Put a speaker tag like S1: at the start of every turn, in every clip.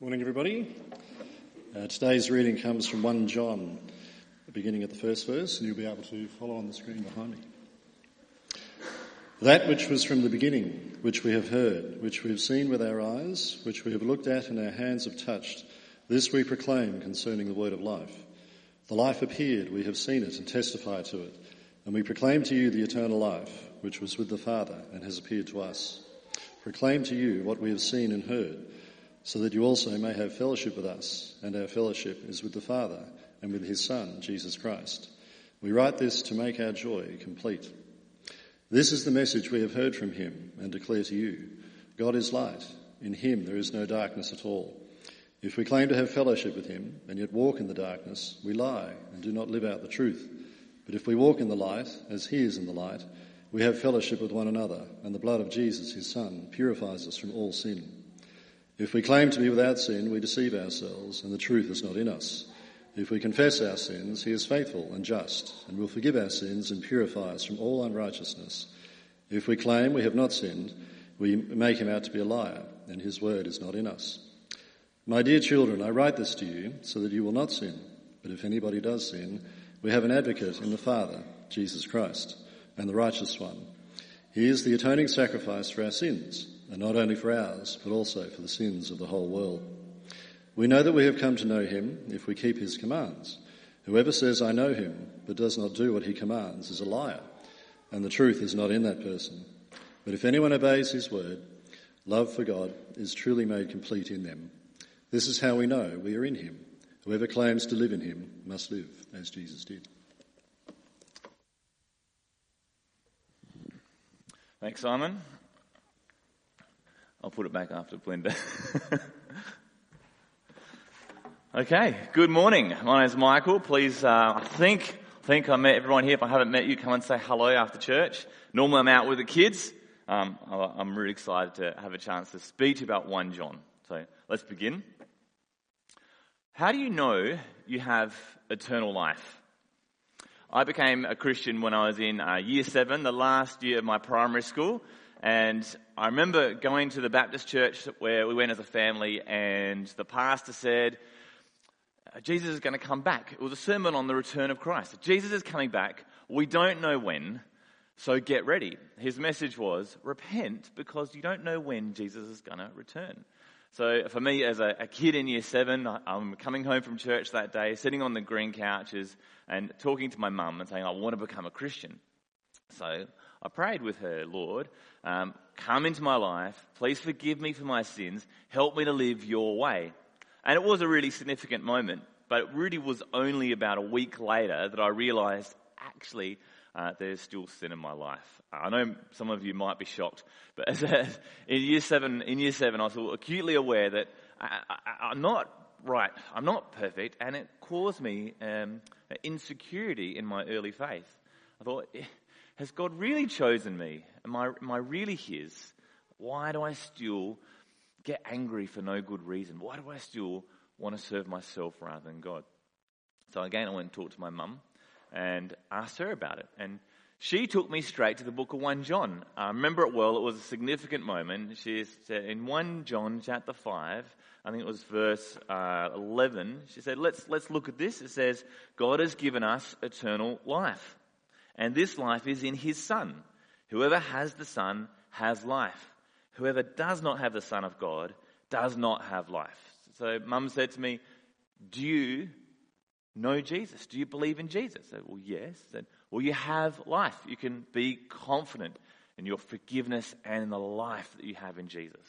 S1: Morning, everybody. Uh, today's reading comes from 1 John, beginning at the first verse, and you'll be able to follow on the screen behind me. That which was from the beginning, which we have heard, which we have seen with our eyes, which we have looked at and our hands have touched, this we proclaim concerning the word of life. The life appeared, we have seen it and testify to it, and we proclaim to you the eternal life, which was with the Father and has appeared to us. Proclaim to you what we have seen and heard so that you also may have fellowship with us, and our fellowship is with the Father and with his Son, Jesus Christ. We write this to make our joy complete. This is the message we have heard from him and declare to you. God is light. In him there is no darkness at all. If we claim to have fellowship with him and yet walk in the darkness, we lie and do not live out the truth. But if we walk in the light, as he is in the light, we have fellowship with one another, and the blood of Jesus, his Son, purifies us from all sin. If we claim to be without sin, we deceive ourselves, and the truth is not in us. If we confess our sins, he is faithful and just, and will forgive our sins and purify us from all unrighteousness. If we claim we have not sinned, we make him out to be a liar, and his word is not in us. My dear children, I write this to you so that you will not sin. But if anybody does sin, we have an advocate in the Father, Jesus Christ, and the righteous one. He is the atoning sacrifice for our sins and not only for ours, but also for the sins of the whole world. We know that we have come to know him if we keep his commands. Whoever says, I know him, but does not do what he commands is a liar, and the truth is not in that person. But if anyone obeys his word, love for God is truly made complete in them. This is how we know we are in him. Whoever claims to live in him must live as Jesus did.
S2: Thanks, Simon. I'll put it back after Belinda. okay, good morning. My name is Michael. Please, uh, I think, I think I met everyone here. If I haven't met you, come and say hello after church. Normally I'm out with the kids. Um, I'm really excited to have a chance to speak about 1 John. So let's begin. How do you know you have eternal life? I became a Christian when I was in uh, year seven, the last year of my primary school. And I remember going to the Baptist church where we went as a family, and the pastor said, uh, Jesus is going to come back. It was a sermon on the return of Christ. Jesus is coming back. We don't know when, so get ready. His message was repent because you don't know when Jesus is going to return. So for me, as a, a, kid in year seven, I'm coming home from church that day, sitting on the green couches and talking to my mum and saying, I want to become a Christian. So I prayed with her, Lord, um, come into my life. Please forgive me for my sins. Help me to live your way. And it was a really significant moment, but it really was only about a week later that I realized actually uh, there's still sin in my life. I know some of you might be shocked, but as in year seven, in year seven, I was acutely aware that I, am not right. I'm not perfect, and it caused me um, insecurity in my early faith. I thought, has God really chosen me? Am I, am I really His? Why do I still get angry for no good reason? Why do I still want to serve myself rather than God? So again, I went and talked to my mum and asked her about it. And she took me straight to the book of 1 John. I remember it well. It was a significant moment. She said in 1 John chapter 5, I think it was verse uh, 11, she said, let's, let's look at this. It says, God has given us eternal life and this life is in his Son. Whoever has the Son has life. Whoever does not have the Son of God does not have life. So mum said to me, Do you know Jesus? Do you believe in Jesus? I said, Well, yes. I said, well, you have life. You can be confident in your forgiveness and in the life that you have in Jesus.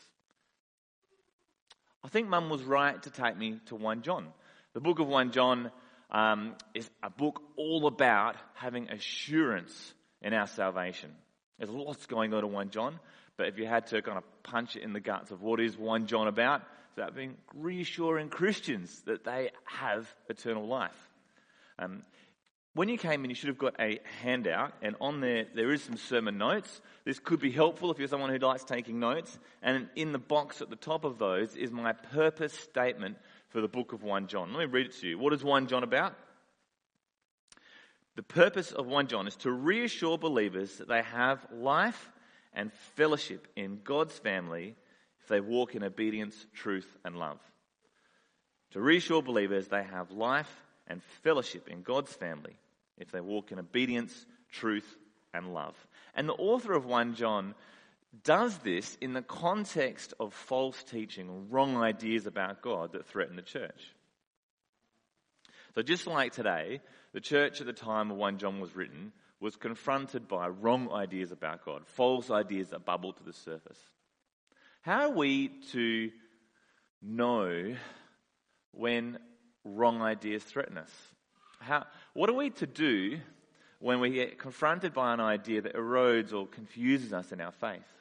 S2: I think mum was right to take me to 1 John. The book of 1 John um, is a book all about having assurance in our salvation. There's lots going on in 1 John, but if you had to kind of punch it in the guts of what is 1 John about, it's about being reassuring Christians that they have eternal life. Um, when you came in, you should have got a handout, and on there, there is some sermon notes. This could be helpful if you're someone who likes taking notes. And in the box at the top of those is my purpose statement for the book of 1 John. Let me read it to you. What is 1 John about? The purpose of 1 John is to reassure believers that they have life and fellowship in God's family if they walk in obedience, truth, and love. to reassure believers they have life and fellowship in God's family if they walk in obedience, truth, and love. And the author of 1 John does this in the context of false teaching, wrong ideas about God that threaten the church. So, just like today, the church at the time of 1 John was written was confronted by wrong ideas about God, false ideas that bubble to the surface. How are we to know when wrong ideas threaten us? How, what are we to do when we get confronted by an idea that erodes or confuses us in our faith?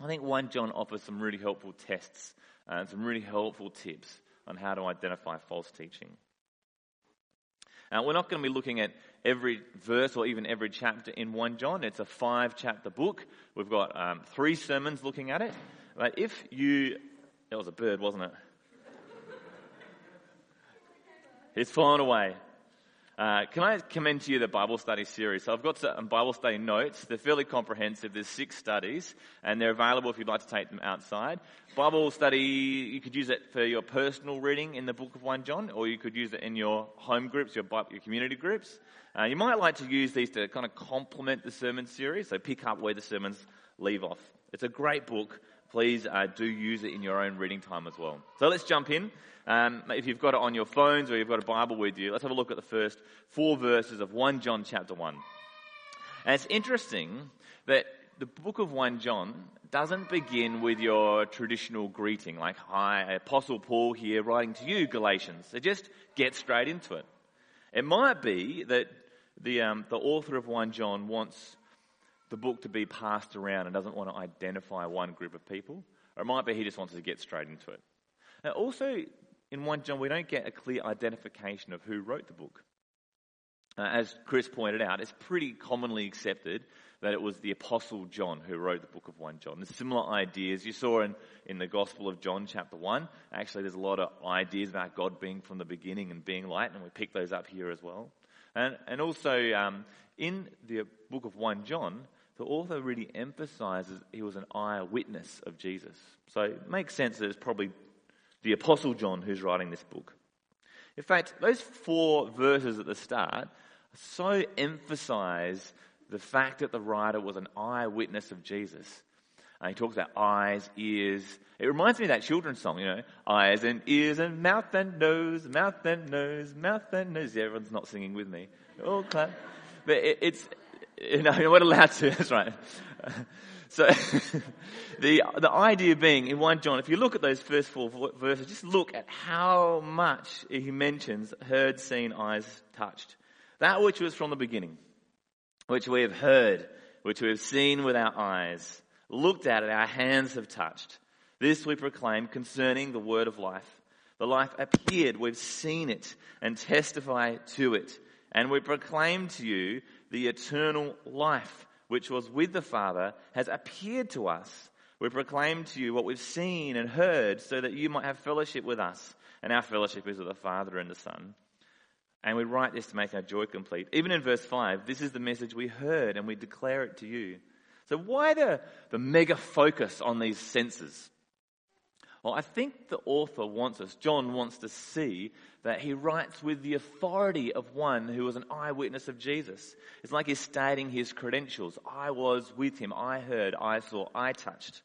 S2: I think 1 John offers some really helpful tests and some really helpful tips on how to identify false teaching. Now, we're not going to be looking at every verse or even every chapter in 1 John. It's a five chapter book. We've got um, three sermons looking at it. But if you, that was a bird, wasn't it? It's fallen away. Uh, can I commend to you the Bible study series? So I've got some Bible study notes. They're fairly comprehensive. There's six studies, and they're available if you'd like to take them outside. Bible study, you could use it for your personal reading in the book of 1 John, or you could use it in your home groups, your, your community groups. Uh, you might like to use these to kind of complement the sermon series, so pick up where the sermons leave off. It's a great book. Please uh, do use it in your own reading time as well. So let's jump in. Um, if you've got it on your phones or you've got a Bible with you, let's have a look at the first four verses of 1 John chapter 1. And it's interesting that the book of 1 John doesn't begin with your traditional greeting, like, Hi, Apostle Paul here writing to you, Galatians. It just gets straight into it. It might be that the, um, the author of 1 John wants the book to be passed around and doesn't want to identify one group of people. Or it might be he just wants to get straight into it. Now, also, in 1 John, we don't get a clear identification of who wrote the book. Uh, as Chris pointed out, it's pretty commonly accepted that it was the Apostle John who wrote the book of 1 John. There's similar ideas you saw in, in the Gospel of John, chapter 1. Actually, there's a lot of ideas about God being from the beginning and being light, and we pick those up here as well. And, and also, um, in the book of 1 John, the author really emphasizes he was an eyewitness of Jesus. So it makes sense that it's probably the Apostle John who's writing this book. In fact, those four verses at the start so emphasize the fact that the writer was an eyewitness of Jesus. And he talks about eyes, ears. It reminds me of that children's song, you know, eyes and ears and mouth and nose, mouth and nose, mouth and nose. Everyone's not singing with me. All clap. But it, it's, you know, you're not allowed to. That's right. So the, the idea being in 1 John, if you look at those first four verses, just look at how much he mentions heard, seen, eyes touched. That which was from the beginning, which we have heard, which we have seen with our eyes, looked at it, our hands have touched. This we proclaim concerning the word of life. The life appeared, we've seen it and testify to it. And we proclaim to you the eternal life which was with the Father, has appeared to us. We proclaim to you what we've seen and heard so that you might have fellowship with us. And our fellowship is with the Father and the Son. And we write this to make our joy complete. Even in verse 5, this is the message we heard and we declare it to you. So why the, the mega focus on these senses? Well, I think the author wants us, John wants to see that he writes with the authority of one who was an eyewitness of Jesus. It's like he's stating his credentials. I was with him. I heard. I saw. I touched.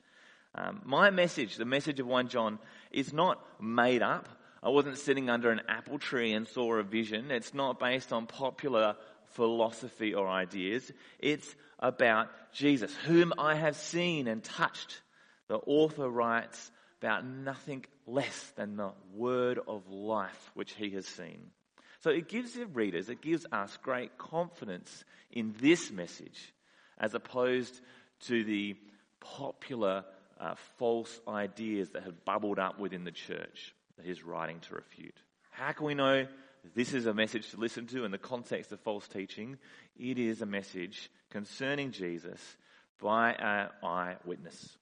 S2: Um, my message, the message of 1 John, is not made up. I wasn't sitting under an apple tree and saw a vision. It's not based on popular philosophy or ideas. It's about Jesus, whom I have seen and touched. The author writes, about nothing less than the word of life which he has seen. So it gives the readers, it gives us great confidence in this message as opposed to the popular uh, false ideas that have bubbled up within the church that he's writing to refute. How can we know this is a message to listen to in the context of false teaching? It is a message concerning Jesus by an eyewitness.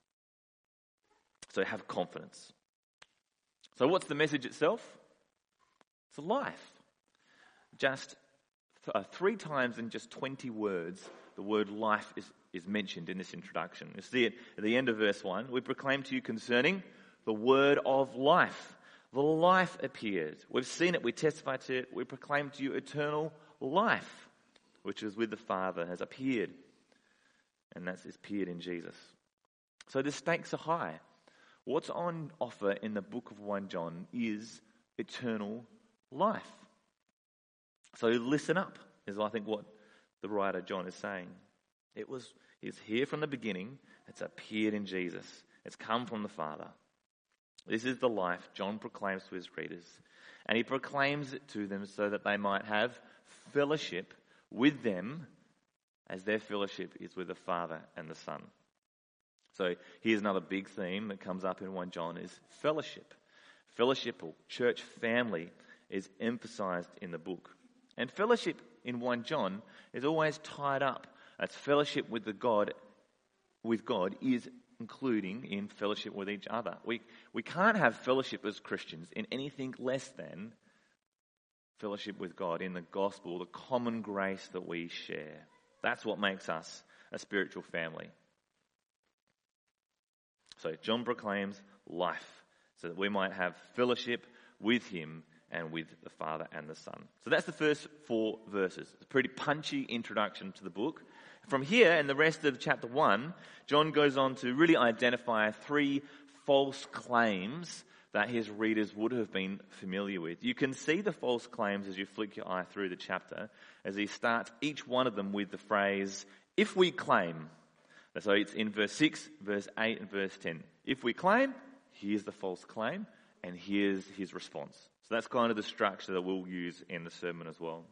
S2: So have confidence. So, what's the message itself? It's a life. Just uh, three times in just 20 words, the word life is, is mentioned in this introduction. You see it at the end of verse 1. We proclaim to you concerning the word of life. The life appeared. We've seen it, we testify to it, we proclaim to you eternal life, which is with the Father, has appeared. And that's appeared in Jesus. So the stakes are high. What's on offer in the book of 1 John is eternal life. So listen up, is I think what the writer John is saying. It was is here from the beginning, it's appeared in Jesus. It's come from the Father. This is the life John proclaims to his readers. And he proclaims it to them so that they might have fellowship with them as their fellowship is with the Father and the Son. So here's another big theme that comes up in 1 John is fellowship. Fellowship or church family is emphasized in the book. And fellowship in 1 John is always tied up. It's fellowship with the God with God is including in fellowship with each other. We, we can't have fellowship as Christians in anything less than fellowship with God in the gospel, the common grace that we share. That's what makes us a spiritual family. So John proclaims life so that we might have fellowship with him and with the Father and the Son. So that's the first four verses. It's a pretty punchy introduction to the book. From here and the rest of chapter 1, John goes on to really identify three false claims that his readers would have been familiar with. You can see the false claims as you flick your eye through the chapter, as he starts each one of them with the phrase, if we claim. So it's in verse 6, verse 8, and verse 10. If we claim, here's the false claim, and here's his response. So that's kind of the structure that we'll use in the sermon as well.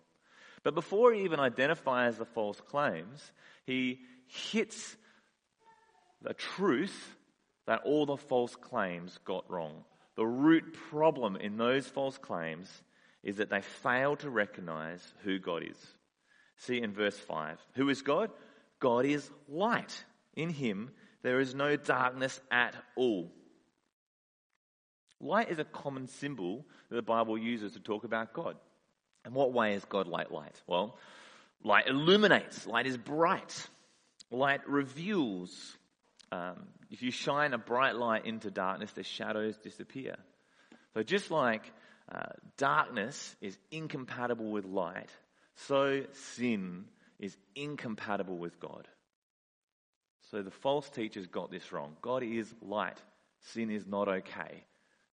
S2: But before he even identifies the false claims, he hits the truth that all the false claims got wrong. The root problem in those false claims is that they fail to recognize who God is. See in verse 5. Who is God? God is light. In him, there is no darkness at all. Light is a common symbol that the Bible uses to talk about God. In what way is God like light? Well, light illuminates, light is bright, light reveals. Um, if you shine a bright light into darkness, the shadows disappear. So, just like uh, darkness is incompatible with light, so sin is incompatible with God. So the false teachers got this wrong. God is light. Sin is not okay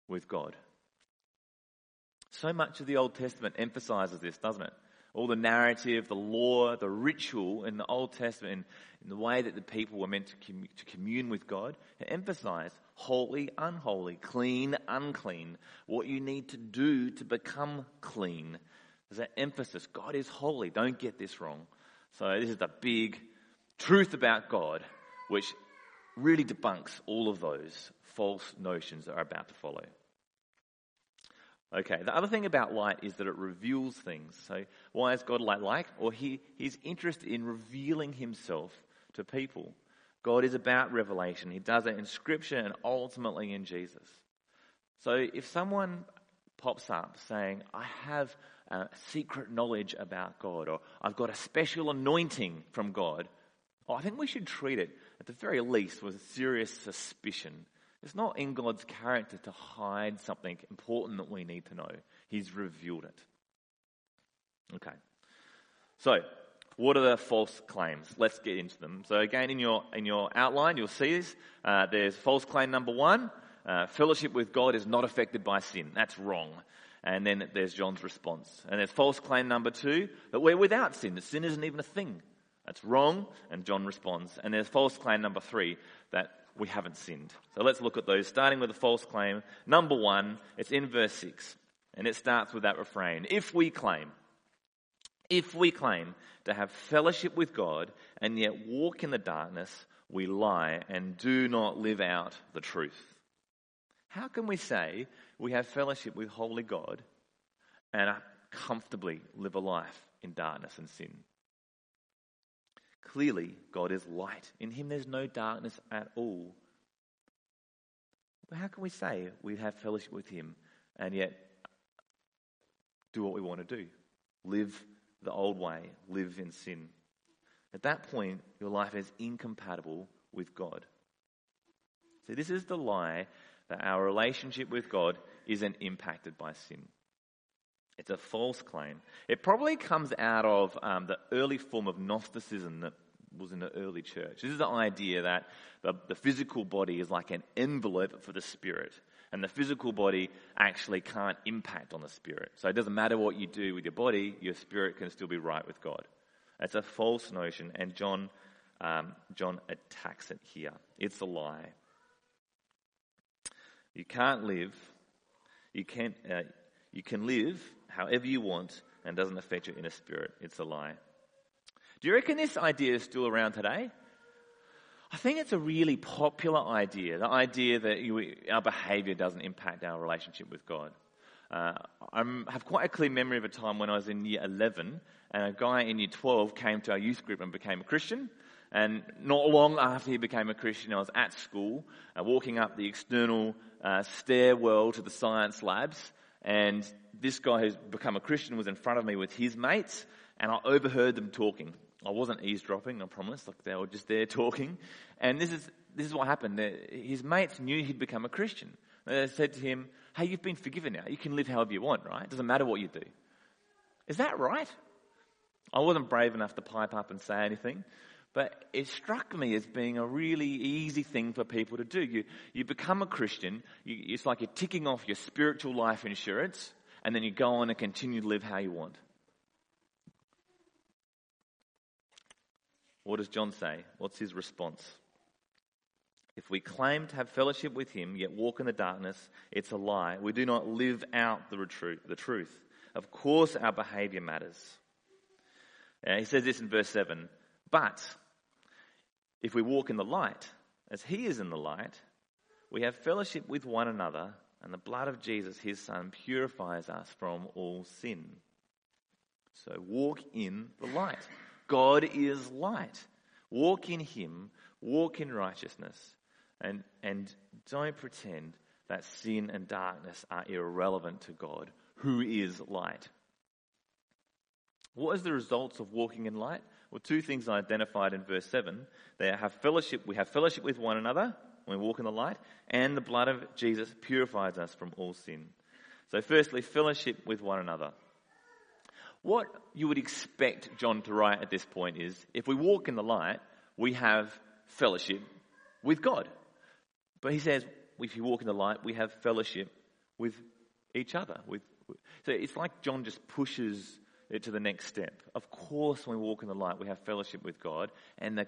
S2: with God. So much of the Old Testament emphasizes this, doesn't it? All the narrative, the law, the ritual in the Old Testament, in the way that the people were meant to, to commune with God, it emphasized holy, unholy, clean, unclean, what you need to do to become clean. There's that emphasis. God is holy. Don't get this wrong. So this is the big truth about God, which really debunks all of those false notions that are about to follow. Okay, the other thing about light is that it reveals things. So, why is God light like? Or he, he's interested in revealing himself to people. God is about revelation. He does it in Scripture and ultimately in Jesus. So, if someone pops up saying, I have secret knowledge about God, or I've got a special anointing from God, oh, I think we should treat it, at the very least, with serious suspicion it's not in God's character to hide something important that we need to know. He's revealed it. Okay. So, what are the false claims? Let's get into them. So again, in your, in your outline, you'll see this. Uh, there's false claim number one. Uh, fellowship with God is not affected by sin. That's wrong. And then there's John's response. And there's false claim number two, that we're without sin. That sin isn't even a thing. That's wrong. And John responds. And there's false claim number three, that we haven't sinned. So let's look at those, starting with the false claim. Number one, it's in verse 6, and it starts with that refrain. If we claim, if we claim to have fellowship with God and yet walk in the darkness, we lie and do not live out the truth. How can we say we have fellowship with holy God and comfortably live a life in darkness and sin? Clearly, God is light. In Him, there's no darkness at all. But How can we say we have fellowship with Him and yet do what we want to do? Live the old way, live in sin. At that point, your life is incompatible with God. See, this is the lie that our relationship with God isn't impacted by sin. It's a false claim. It probably comes out of um, the early form of Gnosticism that was in the early church. This is the idea that the, the physical body is like an envelope for the spirit, and the physical body actually can't impact on the spirit. So it doesn't matter what you do with your body, your spirit can still be right with God. It's a false notion, and John, um, John attacks it here. It's a lie. You can't live. You can uh, you can live however you want and doesn't affect your inner spirit. It's a lie. Do you reckon this idea is still around today? I think it's a really popular idea, the idea that you, our behavior doesn't impact our relationship with God. Uh, I have quite a clear memory of a time when I was in year 11 and a guy in year 12 came to our youth group and became a Christian. And not long after he became a Christian, I was at school, uh, walking up the external uh, stairwell to the science labs, and this guy who's become a Christian was in front of me with his mates, and I overheard them talking. I wasn't eavesdropping, I promise. Like they were just there talking. And this is, this is what happened. His mates knew he'd become a Christian. They said to him, Hey, you've been forgiven now. You can live however you want, right? It doesn't matter what you do. Is that right? I wasn't brave enough to pipe up and say anything, but it struck me as being a really easy thing for people to do. You, you become a Christian, you, it's like you're ticking off your spiritual life insurance, and then you go on and continue to live how you want. What does John say? What's his response? If we claim to have fellowship with him, yet walk in the darkness, it's a lie. We do not live out the, the truth. Of course, our behavior matters. he says this in verse 7 But if we walk in the light, as he is in the light, we have fellowship with one another, and the blood of Jesus, his son, purifies us from all sin. So walk in the light. God is light. Walk in Him, walk in righteousness, and, and don't pretend that sin and darkness are irrelevant to God, who is light. What is the results of walking in light? Well, two things I identified in verse 7. They have fellowship, we have fellowship with one another when we walk in the light, and the blood of Jesus purifies us from all sin. So, firstly, fellowship with one another. What you would expect John to write at this point is if we walk in the light, we have fellowship with God. But he says, if you walk in the light, we have fellowship with each other. With, so it's like John just pushes it to the next step. Of course, when we walk in the light, we have fellowship with God, and the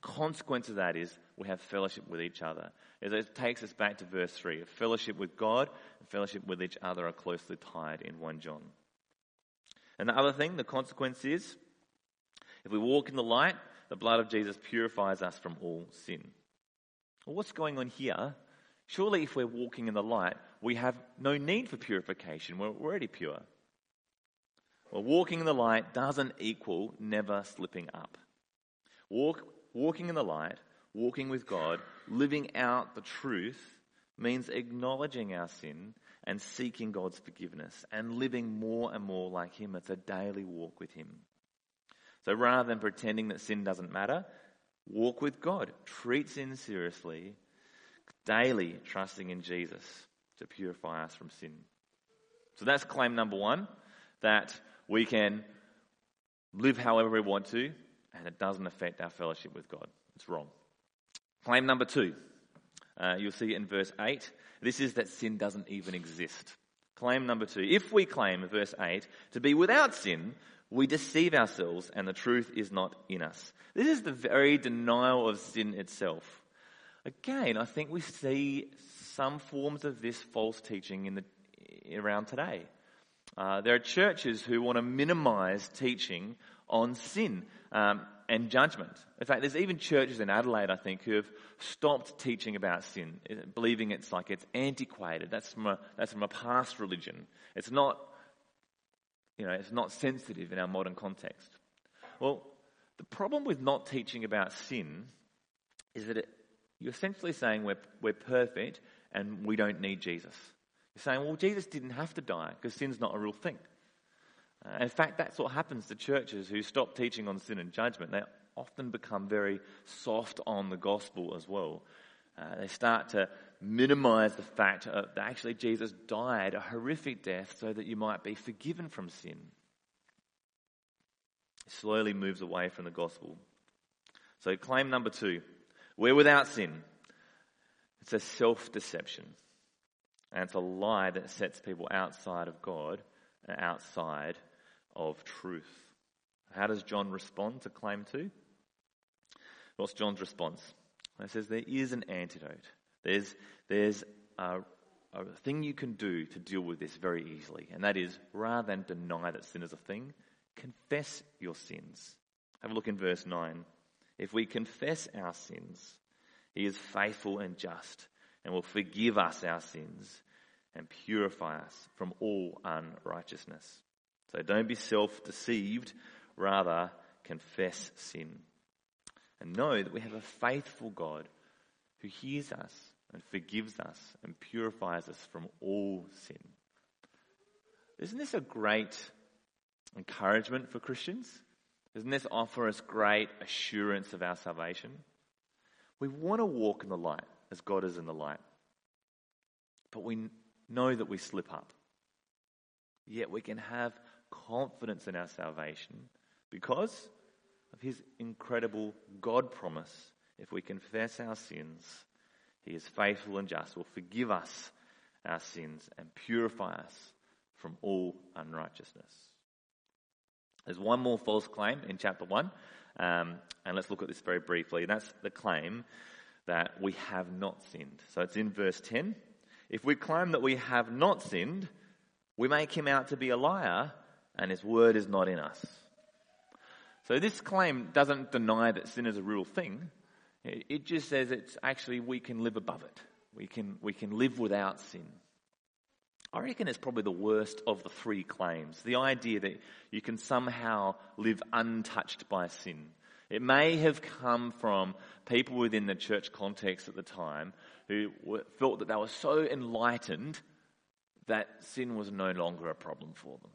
S2: consequence of that is we have fellowship with each other. It takes us back to verse 3. Fellowship with God and fellowship with each other are closely tied in 1 John. And the other thing, the consequence is, if we walk in the light, the blood of Jesus purifies us from all sin. Well, what's going on here? Surely, if we're walking in the light, we have no need for purification. We're already pure. Well, walking in the light doesn't equal never slipping up. Walk, walking in the light, walking with God, living out the truth means acknowledging our sin and seeking God's forgiveness and living more and more like Him. It's a daily walk with Him. So rather than pretending that sin doesn't matter, walk with God. Treat sin seriously, daily trusting in Jesus to purify us from sin. So that's claim number one that we can live however we want to and it doesn't affect our fellowship with God. It's wrong. Claim number two, uh, you'll see in verse 8 this is that sin doesn't even exist. Claim number two. If we claim, verse 8, to be without sin, we deceive ourselves and the truth is not in us. This is the very denial of sin itself. Again, I think we see some forms of this false teaching in the, around today. Uh, there are churches who want to minimize teaching on sin. Um, and judgment. In fact, there's even churches in Adelaide, I think, who have stopped teaching about sin, believing it's like it's antiquated. That's from a, that's from a past religion. It's not, you know, it's not sensitive in our modern context. Well, the problem with not teaching about sin is that it, you're essentially saying we're, we're perfect and we don't need Jesus. You're saying, well, Jesus didn't have to die because sin's not a real thing. Uh, in fact, that's what happens to churches who stop teaching on sin and judgment. They often become very soft on the gospel as well. Uh, they start to minimize the fact that actually Jesus died a horrific death so that you might be forgiven from sin. It slowly moves away from the gospel. So, claim number two we're without sin. It's a self deception. And it's a lie that sets people outside of God and outside of truth. How does John respond to claim two? What's John's response? He says there is an antidote. There's, there's a, a thing you can do to deal with this very easily, and that is rather than deny that sin is a thing, confess your sins. Have a look in verse 9. If we confess our sins, he is faithful and just and will forgive us our sins and purify us from all unrighteousness. So don't be self deceived, rather, confess sin. And know that we have a faithful God who hears us and forgives us and purifies us from all sin. Isn't this a great encouragement for Christians? Doesn't this offer us great assurance of our salvation? We want to walk in the light as God is in the light. But we know that we slip up. Yet we can have confidence in our salvation because of his incredible God promise. If we confess our sins, he is faithful and just, will forgive us our sins and purify us from all unrighteousness. There's one more false claim in chapter 1, um, and let's look at this very briefly. And that's the claim that we have not sinned. So it's in verse 10. If we claim that we have not sinned, we make him out to be a liar, and his word is not in us. So this claim doesn't deny that sin is a real thing. It just says it's actually we can live above it. We can, we can live without sin. I reckon it's probably the worst of the three claims. The idea that you can somehow live untouched by sin. It may have come from people within the church context at the time who felt that they were so enlightened that sin was no longer a problem for them.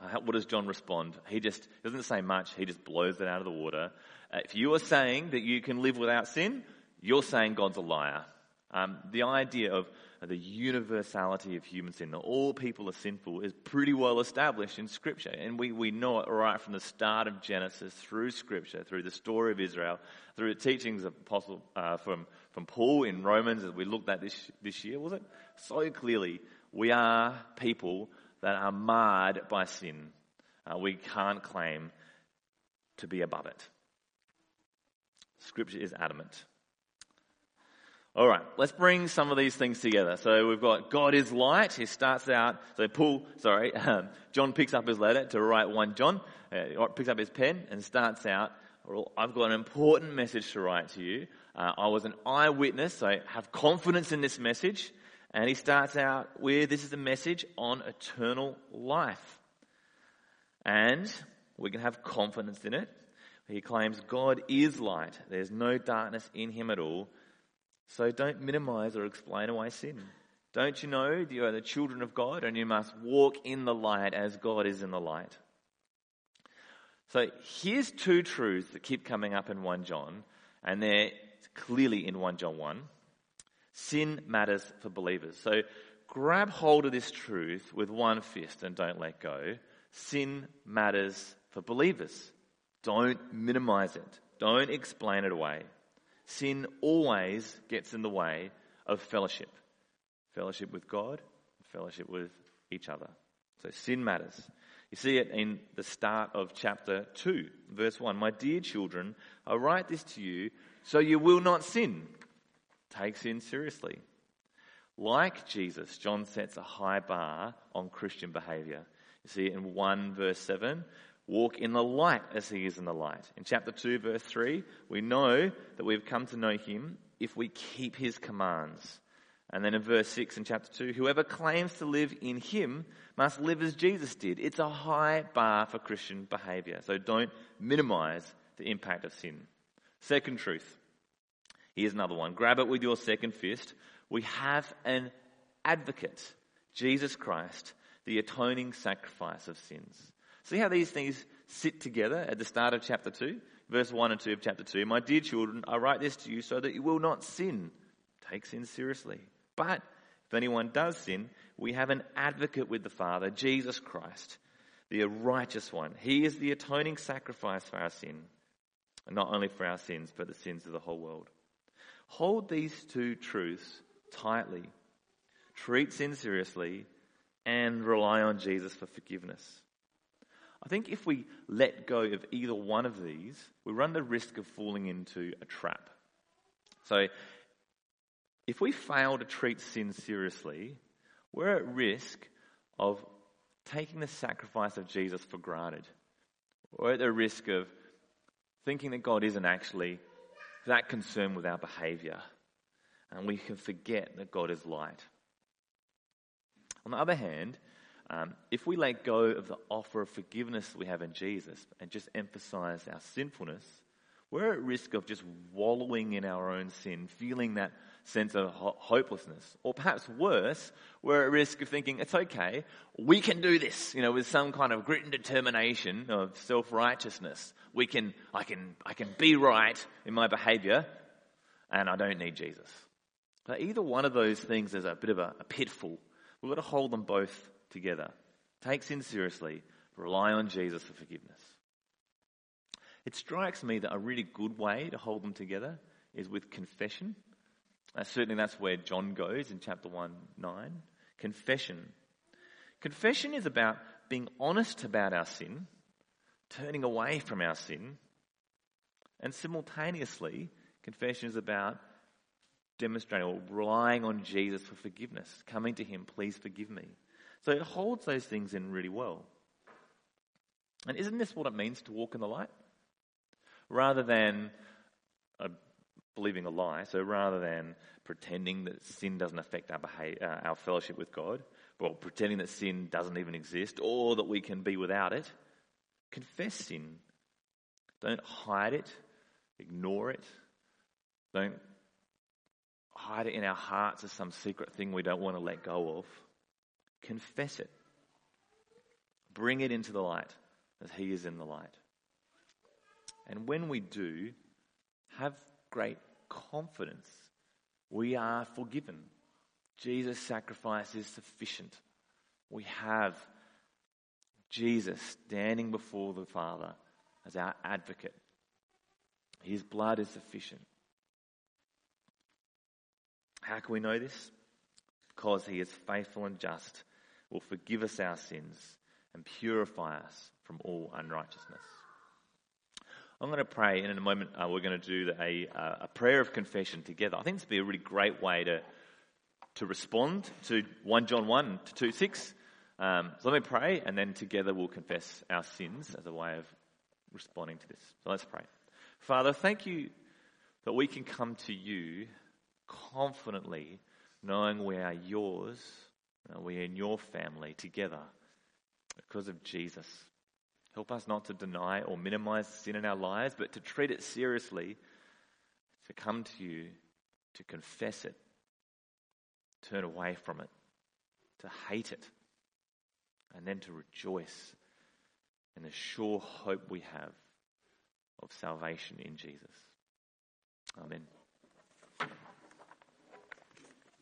S2: What does John respond? He just doesn't say much, he just blows it out of the water. Uh, if you are saying that you can live without sin, you're saying God's a liar. Um, the idea of the universality of human sin, that all people are sinful, is pretty well established in Scripture. And we, we know it right from the start of Genesis through Scripture, through the story of Israel, through the teachings of Apostle, uh, from, from Paul in Romans, as we looked at this, this year, was it? So clearly, we are people that are marred by sin. Uh, we can't claim to be above it. Scripture is adamant. All right, let's bring some of these things together. So we've got God is light. He starts out, so Paul, sorry, um, John picks up his letter to write 1 John, uh, picks up his pen and starts out, I've got an important message to write to you. Uh, I was an eyewitness, so I have confidence in this message. And he starts out with this is a message on eternal life. And we can have confidence in it. He claims God is light. There's no darkness in him at all. So don't minimize or explain away sin. Don't you know that you are the children of God and you must walk in the light as God is in the light? So here's two truths that keep coming up in 1 John, and they're clearly in 1 John 1. Sin matters for believers. So grab hold of this truth with one fist and don't let go. Sin matters for believers. Don't minimize it. Don't explain it away. Sin always gets in the way of fellowship. Fellowship with God, fellowship with each other. So sin matters. You see it in the start of chapter 2, verse 1. My dear children, I write this to you so you will not sin take sin seriously. Like Jesus, John sets a high bar on Christian behavior. You see in 1 verse 7, walk in the light as he is in the light. In chapter 2 verse 3, we know that we've come to know him if we keep his commands. And then in verse 6 in chapter 2, whoever claims to live in him must live as Jesus did. It's a high bar for Christian behavior. So don't minimize the impact of sin. Second truth Here's another one. Grab it with your second fist. We have an advocate, Jesus Christ, the atoning sacrifice of sins. See how these things sit together at the start of chapter 2? Verse 1 and 2 of chapter 2. My dear children, I write this to you so that you will not sin. take sin seriously. But if anyone does sin, we have an advocate with the Father, Jesus Christ, the righteous one. He is the atoning sacrifice for our sin, and not only for our sins, but the sins of the whole world. Hold these two truths tightly. Treat sin seriously and rely on Jesus for forgiveness. I think if we let go of either one of these, we run the risk of falling into a trap. So, if we fail to treat sin seriously, we're at risk of taking the sacrifice of Jesus for granted. We're at the risk of thinking that God isn't actually that concerned with our behavior. And we can forget that God is light. On the other hand, um, if we let go of the offer of forgiveness we have in Jesus and just emphasize our sinfulness, we're at risk of just wallowing in our own sin, feeling that sense of ho- hopelessness. Or perhaps worse, we're at risk of thinking, it's okay, we can do this, you know, with some kind of grit and determination of self-righteousness. We can, I can, I can be right in my behavior and I don't need Jesus. But either one of those things is a bit of a, a pitfall. We've got to hold them both together. Take sin seriously, rely on Jesus for forgiveness. It strikes me that a really good way to hold them together is with confession. Uh, certainly that's where John goes in chapter 1 9. Confession. Confession is about being honest about our sin, turning away from our sin, and simultaneously, confession is about demonstrating or relying on Jesus for forgiveness, coming to Him, please forgive me. So it holds those things in really well. And isn't this what it means to walk in the light? Rather than uh, believing a lie, so rather than pretending that sin doesn't affect our, behavior, uh, our fellowship with God, or pretending that sin doesn't even exist, or that we can be without it, confess sin. Don't hide it, ignore it. Don't hide it in our hearts as some secret thing we don't want to let go of. Confess it. Bring it into the light as He is in the light. And when we do, have great confidence. We are forgiven. Jesus' sacrifice is sufficient. We have Jesus standing before the Father as our advocate. His blood is sufficient. How can we know this? Because he is faithful and just, will forgive us our sins and purify us from all unrighteousness. I'm going to pray, and in a moment uh, we're going to do a, uh, a prayer of confession together. I think this would be a really great way to, to respond to 1 John 1 to 2 6. Um, so let me pray, and then together we'll confess our sins as a way of responding to this. So let's pray. Father, thank you that we can come to you confidently, knowing we are yours, we are in your family together because of Jesus. Help us not to deny or minimize sin in our lives, but to treat it seriously, to come to you, to confess it, turn away from it, to hate it, and then to rejoice in the sure hope we have of salvation in Jesus. Amen.